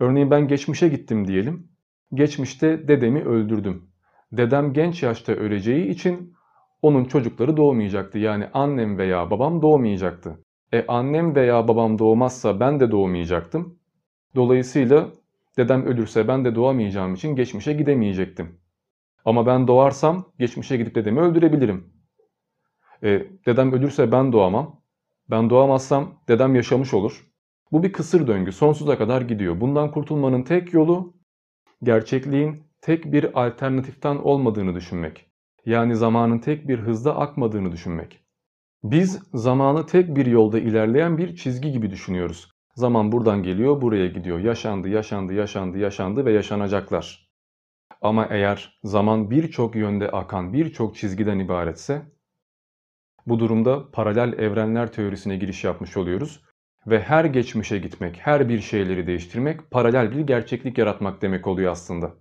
A: Örneğin ben geçmişe gittim diyelim. Geçmişte dedemi öldürdüm. Dedem genç yaşta öleceği için onun çocukları doğmayacaktı. Yani annem veya babam doğmayacaktı. E annem veya babam doğmazsa ben de doğmayacaktım. Dolayısıyla dedem ölürse ben de doğamayacağım için geçmişe gidemeyecektim. Ama ben doğarsam geçmişe gidip dedemi öldürebilirim. E, dedem ölürse ben doğamam. Ben doğamazsam dedem yaşamış olur. Bu bir kısır döngü sonsuza kadar gidiyor. Bundan kurtulmanın tek yolu gerçekliğin tek bir alternatiften olmadığını düşünmek. Yani zamanın tek bir hızda akmadığını düşünmek. Biz zamanı tek bir yolda ilerleyen bir çizgi gibi düşünüyoruz. Zaman buradan geliyor, buraya gidiyor. Yaşandı, yaşandı, yaşandı, yaşandı ve yaşanacaklar. Ama eğer zaman birçok yönde akan birçok çizgiden ibaretse Bu durumda paralel evrenler teorisine giriş yapmış oluyoruz ve her geçmişe gitmek, her bir şeyleri değiştirmek paralel bir gerçeklik yaratmak demek oluyor aslında.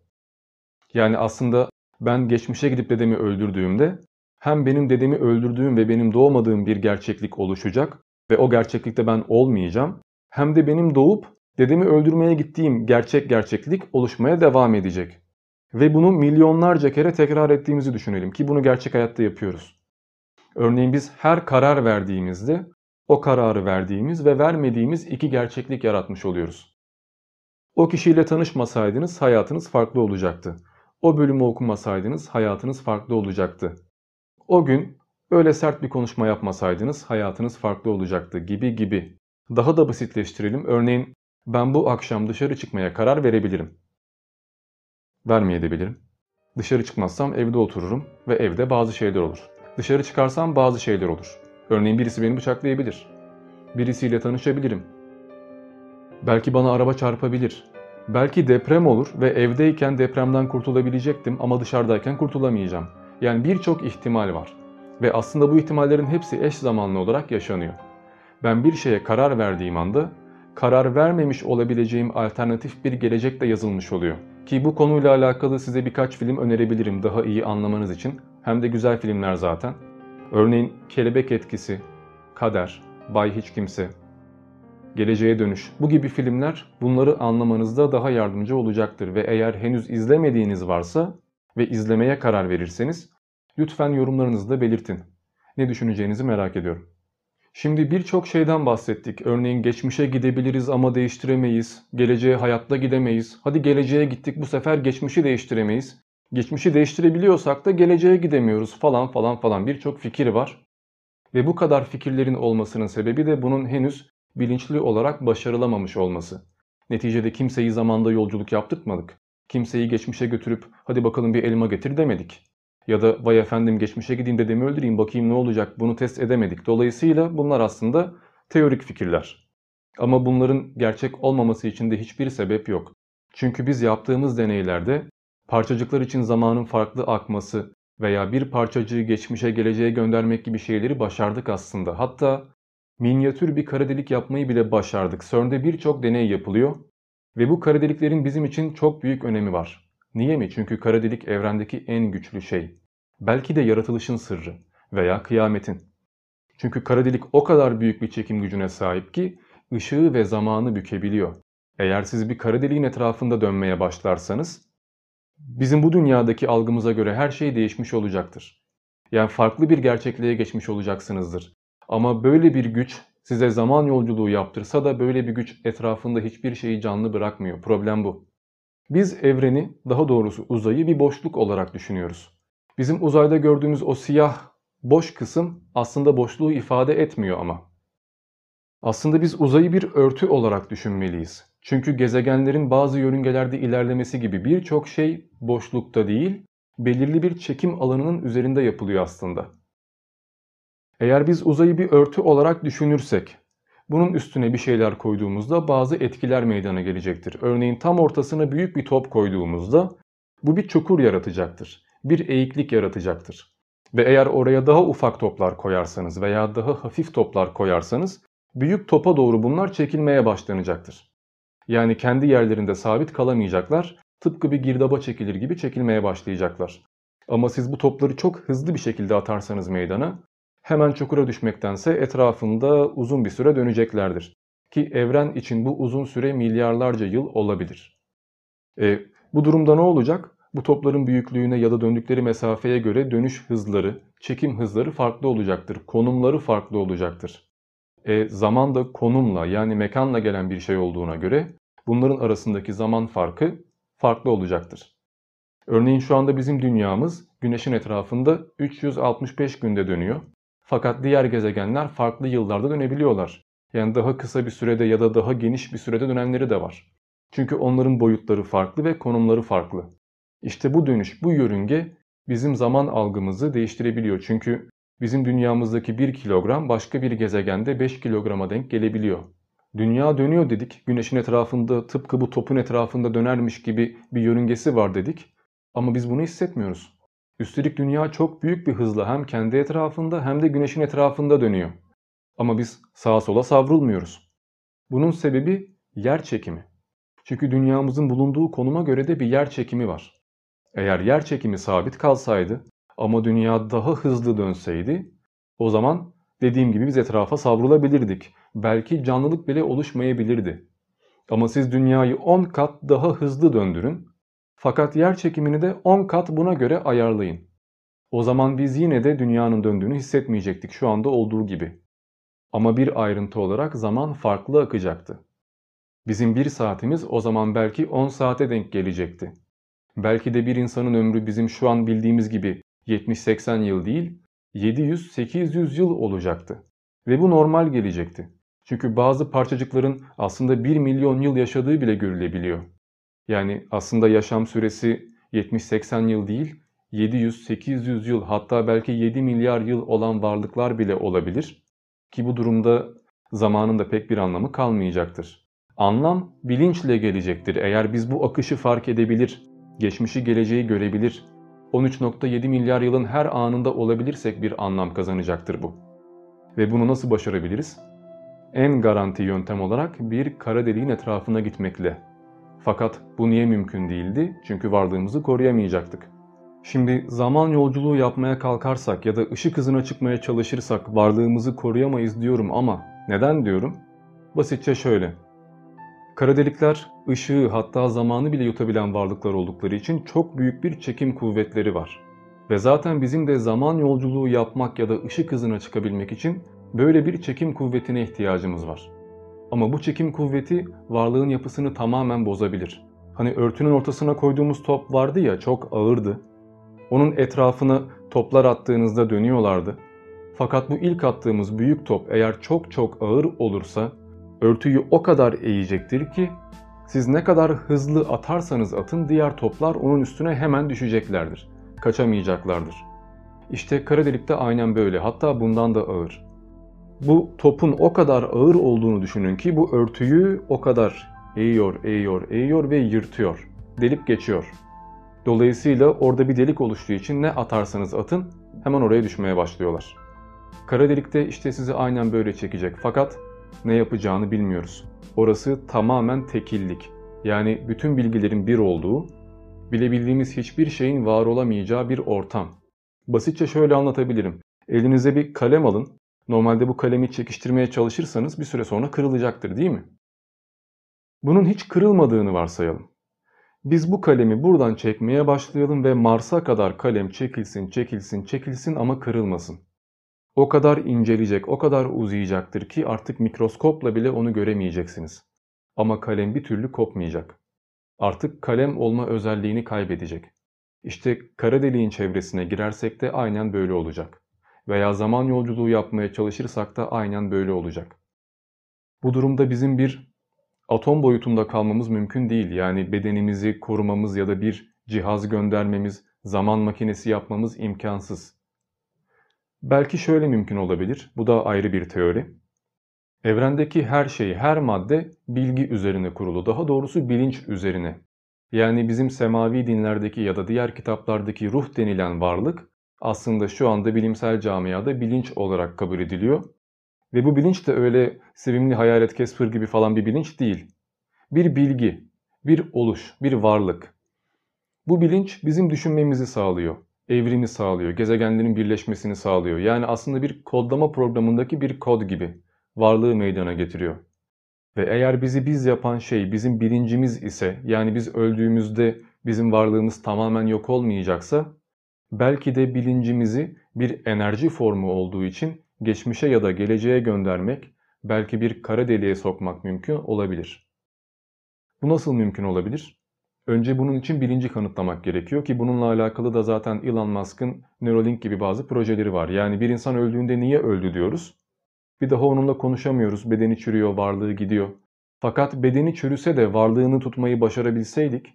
A: Yani aslında ben geçmişe gidip dedemi öldürdüğümde hem benim dedemi öldürdüğüm ve benim doğmadığım bir gerçeklik oluşacak ve o gerçeklikte ben olmayacağım. Hem de benim doğup dedemi öldürmeye gittiğim gerçek gerçeklik oluşmaya devam edecek. Ve bunu milyonlarca kere tekrar ettiğimizi düşünelim ki bunu gerçek hayatta yapıyoruz. Örneğin biz her karar verdiğimizde o kararı verdiğimiz ve vermediğimiz iki gerçeklik yaratmış oluyoruz. O kişiyle tanışmasaydınız hayatınız farklı olacaktı. O bölümü okumasaydınız hayatınız farklı olacaktı. O gün öyle sert bir konuşma yapmasaydınız hayatınız farklı olacaktı gibi gibi. Daha da basitleştirelim. Örneğin ben bu akşam dışarı çıkmaya karar verebilirim. Vermeyebilirim. Dışarı çıkmazsam evde otururum ve evde bazı şeyler olur. Dışarı çıkarsam bazı şeyler olur. Örneğin birisi beni bıçaklayabilir. Birisiyle tanışabilirim. Belki bana araba çarpabilir. Belki deprem olur ve evdeyken depremden kurtulabilecektim ama dışarıdayken kurtulamayacağım. Yani birçok ihtimal var. Ve aslında bu ihtimallerin hepsi eş zamanlı olarak yaşanıyor. Ben bir şeye karar verdiğim anda karar vermemiş olabileceğim alternatif bir gelecek de yazılmış oluyor. Ki bu konuyla alakalı size birkaç film önerebilirim daha iyi anlamanız için. Hem de güzel filmler zaten. Örneğin Kelebek Etkisi, Kader, Bay Hiç Kimse, Geleceğe Dönüş bu gibi filmler bunları anlamanızda daha yardımcı olacaktır ve eğer henüz izlemediğiniz varsa ve izlemeye karar verirseniz lütfen yorumlarınızda belirtin. Ne düşüneceğinizi merak ediyorum. Şimdi birçok şeyden bahsettik. Örneğin geçmişe gidebiliriz ama değiştiremeyiz. Geleceğe hayatta gidemeyiz. Hadi geleceğe gittik bu sefer geçmişi değiştiremeyiz. Geçmişi değiştirebiliyorsak da geleceğe gidemiyoruz falan falan falan birçok fikir var. Ve bu kadar fikirlerin olmasının sebebi de bunun henüz bilinçli olarak başarılamamış olması. Neticede kimseyi zamanda yolculuk yaptırtmadık. Kimseyi geçmişe götürüp hadi bakalım bir elma getir demedik. Ya da vay efendim geçmişe gideyim dedemi öldüreyim bakayım ne olacak bunu test edemedik. Dolayısıyla bunlar aslında teorik fikirler. Ama bunların gerçek olmaması için de hiçbir sebep yok. Çünkü biz yaptığımız deneylerde parçacıklar için zamanın farklı akması veya bir parçacığı geçmişe geleceğe göndermek gibi şeyleri başardık aslında. Hatta minyatür bir kara delik yapmayı bile başardık. CERN'de birçok deney yapılıyor ve bu kara deliklerin bizim için çok büyük önemi var. Niye mi? Çünkü kara delik evrendeki en güçlü şey. Belki de yaratılışın sırrı veya kıyametin. Çünkü kara delik o kadar büyük bir çekim gücüne sahip ki ışığı ve zamanı bükebiliyor. Eğer siz bir kara deliğin etrafında dönmeye başlarsanız bizim bu dünyadaki algımıza göre her şey değişmiş olacaktır. Yani farklı bir gerçekliğe geçmiş olacaksınızdır. Ama böyle bir güç size zaman yolculuğu yaptırsa da böyle bir güç etrafında hiçbir şeyi canlı bırakmıyor. Problem bu. Biz evreni, daha doğrusu uzayı bir boşluk olarak düşünüyoruz. Bizim uzayda gördüğümüz o siyah boş kısım aslında boşluğu ifade etmiyor ama. Aslında biz uzayı bir örtü olarak düşünmeliyiz. Çünkü gezegenlerin bazı yörüngelerde ilerlemesi gibi birçok şey boşlukta değil, belirli bir çekim alanının üzerinde yapılıyor aslında. Eğer biz uzayı bir örtü olarak düşünürsek, bunun üstüne bir şeyler koyduğumuzda bazı etkiler meydana gelecektir. Örneğin tam ortasına büyük bir top koyduğumuzda bu bir çukur yaratacaktır. Bir eğiklik yaratacaktır. Ve eğer oraya daha ufak toplar koyarsanız veya daha hafif toplar koyarsanız büyük topa doğru bunlar çekilmeye başlanacaktır. Yani kendi yerlerinde sabit kalamayacaklar, tıpkı bir girdaba çekilir gibi çekilmeye başlayacaklar. Ama siz bu topları çok hızlı bir şekilde atarsanız meydana, hemen çukura düşmektense etrafında uzun bir süre döneceklerdir. Ki evren için bu uzun süre milyarlarca yıl olabilir. E, bu durumda ne olacak? Bu topların büyüklüğüne ya da döndükleri mesafeye göre dönüş hızları, çekim hızları farklı olacaktır. Konumları farklı olacaktır. E, zaman da konumla yani mekanla gelen bir şey olduğuna göre bunların arasındaki zaman farkı farklı olacaktır. Örneğin şu anda bizim dünyamız Güneş'in etrafında 365 günde dönüyor. Fakat diğer gezegenler farklı yıllarda dönebiliyorlar. Yani daha kısa bir sürede ya da daha geniş bir sürede dönenleri de var. Çünkü onların boyutları farklı ve konumları farklı. İşte bu dönüş, bu yörünge bizim zaman algımızı değiştirebiliyor. Çünkü bizim dünyamızdaki 1 kilogram başka bir gezegende 5 kilograma denk gelebiliyor. Dünya dönüyor dedik, güneşin etrafında tıpkı bu topun etrafında dönermiş gibi bir yörüngesi var dedik. Ama biz bunu hissetmiyoruz. Üstelik dünya çok büyük bir hızla hem kendi etrafında hem de güneşin etrafında dönüyor. Ama biz sağa sola savrulmuyoruz. Bunun sebebi yer çekimi. Çünkü dünyamızın bulunduğu konuma göre de bir yer çekimi var. Eğer yer çekimi sabit kalsaydı ama dünya daha hızlı dönseydi o zaman dediğim gibi biz etrafa savrulabilirdik. Belki canlılık bile oluşmayabilirdi. Ama siz dünyayı 10 kat daha hızlı döndürün. Fakat yer çekimini de 10 kat buna göre ayarlayın. O zaman biz yine de dünyanın döndüğünü hissetmeyecektik şu anda olduğu gibi. Ama bir ayrıntı olarak zaman farklı akacaktı. Bizim bir saatimiz o zaman belki 10 saate denk gelecekti. Belki de bir insanın ömrü bizim şu an bildiğimiz gibi 70-80 yıl değil, 700-800 yıl olacaktı. Ve bu normal gelecekti. Çünkü bazı parçacıkların aslında 1 milyon yıl yaşadığı bile görülebiliyor. Yani aslında yaşam süresi 70-80 yıl değil, 700-800 yıl hatta belki 7 milyar yıl olan varlıklar bile olabilir. Ki bu durumda zamanın da pek bir anlamı kalmayacaktır. Anlam bilinçle gelecektir. Eğer biz bu akışı fark edebilir, geçmişi geleceği görebilir, 13.7 milyar yılın her anında olabilirsek bir anlam kazanacaktır bu. Ve bunu nasıl başarabiliriz? En garanti yöntem olarak bir kara deliğin etrafına gitmekle. Fakat bu niye mümkün değildi? Çünkü varlığımızı koruyamayacaktık. Şimdi zaman yolculuğu yapmaya kalkarsak ya da ışık hızına çıkmaya çalışırsak varlığımızı koruyamayız diyorum ama neden diyorum? Basitçe şöyle. Kara delikler ışığı hatta zamanı bile yutabilen varlıklar oldukları için çok büyük bir çekim kuvvetleri var. Ve zaten bizim de zaman yolculuğu yapmak ya da ışık hızına çıkabilmek için böyle bir çekim kuvvetine ihtiyacımız var. Ama bu çekim kuvveti varlığın yapısını tamamen bozabilir. Hani örtünün ortasına koyduğumuz top vardı ya çok ağırdı. Onun etrafını toplar attığınızda dönüyorlardı. Fakat bu ilk attığımız büyük top eğer çok çok ağır olursa örtüyü o kadar eğecektir ki siz ne kadar hızlı atarsanız atın diğer toplar onun üstüne hemen düşeceklerdir. Kaçamayacaklardır. İşte kara delik de aynen böyle hatta bundan da ağır. Bu topun o kadar ağır olduğunu düşünün ki bu örtüyü o kadar eğiyor, eğiyor, eğiyor ve yırtıyor. Delip geçiyor. Dolayısıyla orada bir delik oluştuğu için ne atarsanız atın hemen oraya düşmeye başlıyorlar. Kara delikte işte sizi aynen böyle çekecek fakat ne yapacağını bilmiyoruz. Orası tamamen tekillik. Yani bütün bilgilerin bir olduğu, bilebildiğimiz hiçbir şeyin var olamayacağı bir ortam. Basitçe şöyle anlatabilirim. Elinize bir kalem alın. Normalde bu kalemi çekiştirmeye çalışırsanız bir süre sonra kırılacaktır değil mi? Bunun hiç kırılmadığını varsayalım. Biz bu kalemi buradan çekmeye başlayalım ve Mars'a kadar kalem çekilsin, çekilsin, çekilsin ama kırılmasın. O kadar inceleyecek, o kadar uzayacaktır ki artık mikroskopla bile onu göremeyeceksiniz. Ama kalem bir türlü kopmayacak. Artık kalem olma özelliğini kaybedecek. İşte kara deliğin çevresine girersek de aynen böyle olacak. Veya zaman yolculuğu yapmaya çalışırsak da aynen böyle olacak. Bu durumda bizim bir atom boyutunda kalmamız mümkün değil. Yani bedenimizi korumamız ya da bir cihaz göndermemiz, zaman makinesi yapmamız imkansız. Belki şöyle mümkün olabilir. Bu da ayrı bir teori. Evrendeki her şey, her madde bilgi üzerine kurulu. Daha doğrusu bilinç üzerine. Yani bizim semavi dinlerdeki ya da diğer kitaplardaki ruh denilen varlık aslında şu anda bilimsel camiada bilinç olarak kabul ediliyor. Ve bu bilinç de öyle sevimli hayalet Casper gibi falan bir bilinç değil. Bir bilgi, bir oluş, bir varlık. Bu bilinç bizim düşünmemizi sağlıyor evrimi sağlıyor, gezegenlerin birleşmesini sağlıyor. Yani aslında bir kodlama programındaki bir kod gibi varlığı meydana getiriyor. Ve eğer bizi biz yapan şey bizim bilincimiz ise yani biz öldüğümüzde bizim varlığımız tamamen yok olmayacaksa belki de bilincimizi bir enerji formu olduğu için geçmişe ya da geleceğe göndermek, belki bir kara deliğe sokmak mümkün olabilir. Bu nasıl mümkün olabilir? Önce bunun için bilinci kanıtlamak gerekiyor ki bununla alakalı da zaten Elon Musk'ın Neuralink gibi bazı projeleri var. Yani bir insan öldüğünde niye öldü diyoruz. Bir daha onunla konuşamıyoruz. Bedeni çürüyor, varlığı gidiyor. Fakat bedeni çürüse de varlığını tutmayı başarabilseydik,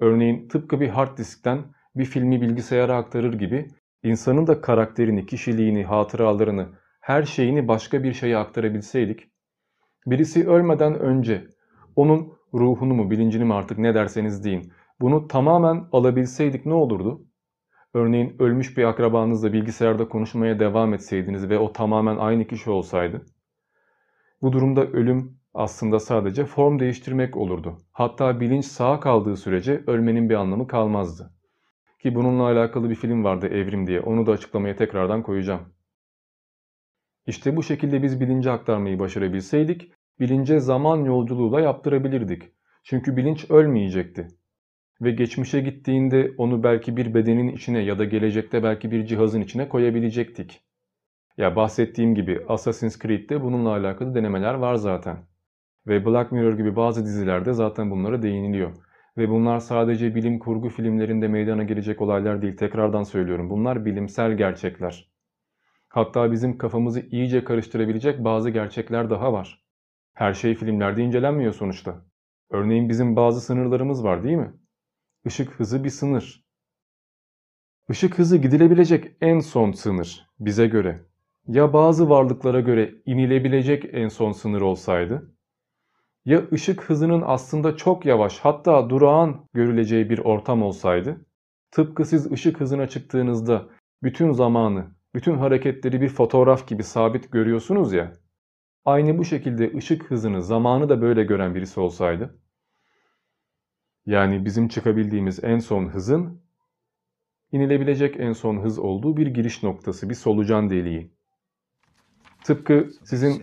A: örneğin tıpkı bir hard diskten bir filmi bilgisayara aktarır gibi insanın da karakterini, kişiliğini, hatıralarını, her şeyini başka bir şeye aktarabilseydik, birisi ölmeden önce onun ruhunu mu, bilincini mi artık ne derseniz deyin. Bunu tamamen alabilseydik ne olurdu? Örneğin ölmüş bir akrabanızla bilgisayarda konuşmaya devam etseydiniz ve o tamamen aynı kişi olsaydı. Bu durumda ölüm aslında sadece form değiştirmek olurdu. Hatta bilinç sağ kaldığı sürece ölmenin bir anlamı kalmazdı. Ki bununla alakalı bir film vardı Evrim diye. Onu da açıklamaya tekrardan koyacağım. İşte bu şekilde biz bilinci aktarmayı başarabilseydik, bilince zaman yolculuğu da yaptırabilirdik. Çünkü bilinç ölmeyecekti. Ve geçmişe gittiğinde onu belki bir bedenin içine ya da gelecekte belki bir cihazın içine koyabilecektik. Ya bahsettiğim gibi Assassin's Creed'de bununla alakalı denemeler var zaten. Ve Black Mirror gibi bazı dizilerde zaten bunlara değiniliyor. Ve bunlar sadece bilim kurgu filmlerinde meydana gelecek olaylar değil. Tekrardan söylüyorum. Bunlar bilimsel gerçekler. Hatta bizim kafamızı iyice karıştırabilecek bazı gerçekler daha var. Her şey filmlerde incelenmiyor sonuçta. Örneğin bizim bazı sınırlarımız var değil mi? Işık hızı bir sınır. Işık hızı gidilebilecek en son sınır bize göre. Ya bazı varlıklara göre inilebilecek en son sınır olsaydı? Ya ışık hızının aslında çok yavaş hatta durağan görüleceği bir ortam olsaydı? Tıpkı siz ışık hızına çıktığınızda bütün zamanı, bütün hareketleri bir fotoğraf gibi sabit görüyorsunuz ya. Aynı bu şekilde ışık hızını, zamanı da böyle gören birisi olsaydı. Yani bizim çıkabildiğimiz en son hızın inilebilecek en son hız olduğu bir giriş noktası, bir solucan deliği. Tıpkı sizin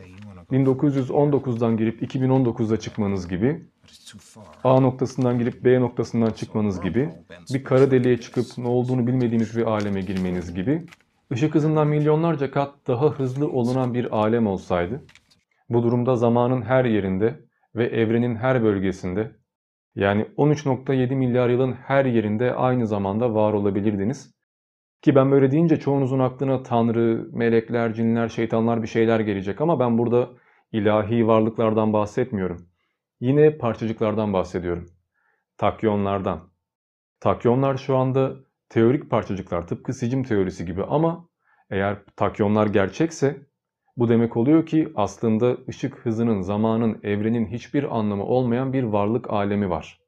A: 1919'dan girip 2019'da çıkmanız gibi, A noktasından girip B noktasından çıkmanız gibi, bir kara deliğe çıkıp ne olduğunu bilmediğiniz bir aleme girmeniz gibi, ışık hızından milyonlarca kat daha hızlı olunan bir alem olsaydı, bu durumda zamanın her yerinde ve evrenin her bölgesinde, yani 13.7 milyar yılın her yerinde aynı zamanda var olabilirdiniz ki ben böyle deyince çoğunuzun aklına tanrı, melekler, cinler, şeytanlar bir şeyler gelecek ama ben burada ilahi varlıklardan bahsetmiyorum. Yine parçacıklardan bahsediyorum. Takyonlardan. Takyonlar şu anda teorik parçacıklar tıpkı sicim teorisi gibi ama eğer takyonlar gerçekse bu demek oluyor ki aslında ışık hızının, zamanın, evrenin hiçbir anlamı olmayan bir varlık alemi var.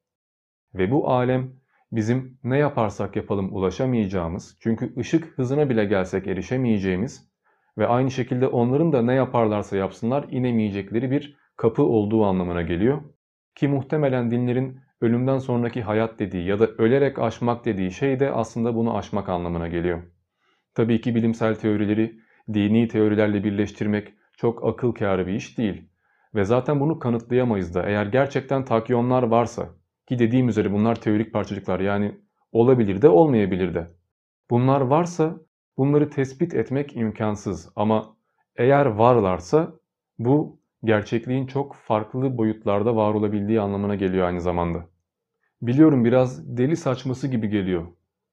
A: Ve bu alem bizim ne yaparsak yapalım ulaşamayacağımız, çünkü ışık hızına bile gelsek erişemeyeceğimiz ve aynı şekilde onların da ne yaparlarsa yapsınlar inemeyecekleri bir kapı olduğu anlamına geliyor. Ki muhtemelen dinlerin ölümden sonraki hayat dediği ya da ölerek aşmak dediği şey de aslında bunu aşmak anlamına geliyor. Tabii ki bilimsel teorileri dini teorilerle birleştirmek çok akıl kârı bir iş değil. Ve zaten bunu kanıtlayamayız da eğer gerçekten takyonlar varsa ki dediğim üzere bunlar teorik parçacıklar yani olabilir de olmayabilir de. Bunlar varsa bunları tespit etmek imkansız ama eğer varlarsa bu gerçekliğin çok farklı boyutlarda var olabildiği anlamına geliyor aynı zamanda. Biliyorum biraz deli saçması gibi geliyor.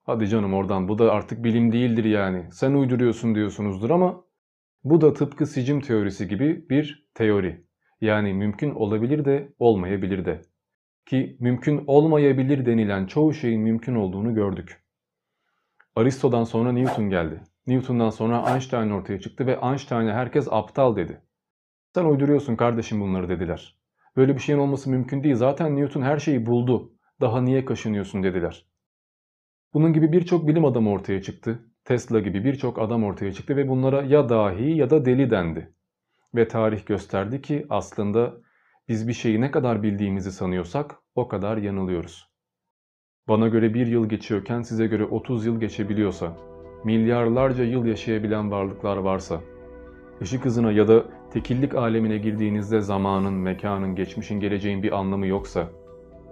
A: Hadi canım oradan bu da artık bilim değildir yani. Sen uyduruyorsun diyorsunuzdur ama bu da tıpkı sicim teorisi gibi bir teori. Yani mümkün olabilir de olmayabilir de. Ki mümkün olmayabilir denilen çoğu şeyin mümkün olduğunu gördük. Aristo'dan sonra Newton geldi. Newton'dan sonra Einstein ortaya çıktı ve Einstein'e herkes aptal dedi. Sen uyduruyorsun kardeşim bunları dediler. Böyle bir şeyin olması mümkün değil. Zaten Newton her şeyi buldu. Daha niye kaşınıyorsun dediler. Bunun gibi birçok bilim adamı ortaya çıktı. Tesla gibi birçok adam ortaya çıktı ve bunlara ya dahi ya da deli dendi. Ve tarih gösterdi ki aslında biz bir şeyi ne kadar bildiğimizi sanıyorsak o kadar yanılıyoruz. Bana göre bir yıl geçiyorken size göre 30 yıl geçebiliyorsa, milyarlarca yıl yaşayabilen varlıklar varsa, ışık hızına ya da tekillik alemine girdiğinizde zamanın, mekanın, geçmişin, geleceğin bir anlamı yoksa,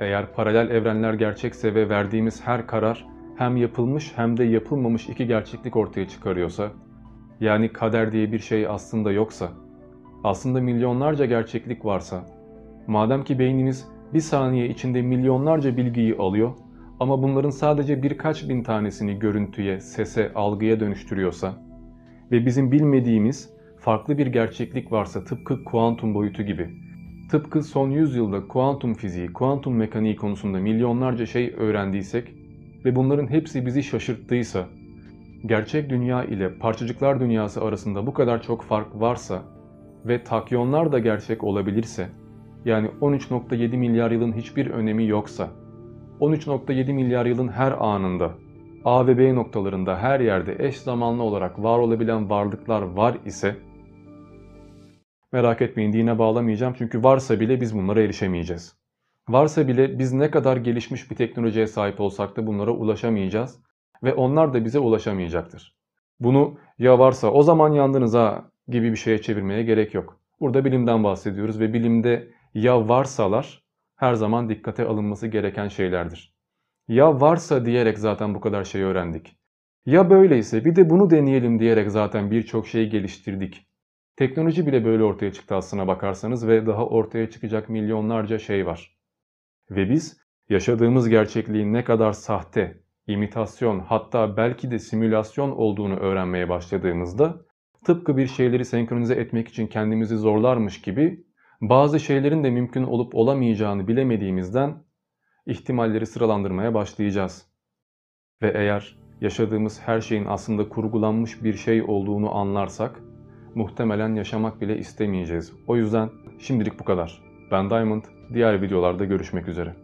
A: eğer paralel evrenler gerçekse ve verdiğimiz her karar hem yapılmış hem de yapılmamış iki gerçeklik ortaya çıkarıyorsa, yani kader diye bir şey aslında yoksa, aslında milyonlarca gerçeklik varsa, madem ki beynimiz bir saniye içinde milyonlarca bilgiyi alıyor ama bunların sadece birkaç bin tanesini görüntüye, sese, algıya dönüştürüyorsa ve bizim bilmediğimiz farklı bir gerçeklik varsa tıpkı kuantum boyutu gibi, tıpkı son yüzyılda kuantum fiziği, kuantum mekaniği konusunda milyonlarca şey öğrendiysek ve bunların hepsi bizi şaşırttıysa, gerçek dünya ile parçacıklar dünyası arasında bu kadar çok fark varsa ve takyonlar da gerçek olabilirse, yani 13.7 milyar yılın hiçbir önemi yoksa, 13.7 milyar yılın her anında A ve B noktalarında her yerde eş zamanlı olarak var olabilen varlıklar var ise merak etmeyin dine bağlamayacağım çünkü varsa bile biz bunlara erişemeyeceğiz. Varsa bile biz ne kadar gelişmiş bir teknolojiye sahip olsak da bunlara ulaşamayacağız ve onlar da bize ulaşamayacaktır. Bunu ya varsa o zaman yandınız ha gibi bir şeye çevirmeye gerek yok. Burada bilimden bahsediyoruz ve bilimde ya varsalar her zaman dikkate alınması gereken şeylerdir. Ya varsa diyerek zaten bu kadar şey öğrendik. Ya böyleyse bir de bunu deneyelim diyerek zaten birçok şey geliştirdik. Teknoloji bile böyle ortaya çıktı aslına bakarsanız ve daha ortaya çıkacak milyonlarca şey var. Ve biz yaşadığımız gerçekliğin ne kadar sahte, imitasyon hatta belki de simülasyon olduğunu öğrenmeye başladığımızda tıpkı bir şeyleri senkronize etmek için kendimizi zorlarmış gibi bazı şeylerin de mümkün olup olamayacağını bilemediğimizden ihtimalleri sıralandırmaya başlayacağız. Ve eğer yaşadığımız her şeyin aslında kurgulanmış bir şey olduğunu anlarsak muhtemelen yaşamak bile istemeyeceğiz. O yüzden şimdilik bu kadar. Ben Diamond, Diğer videolarda görüşmek üzere.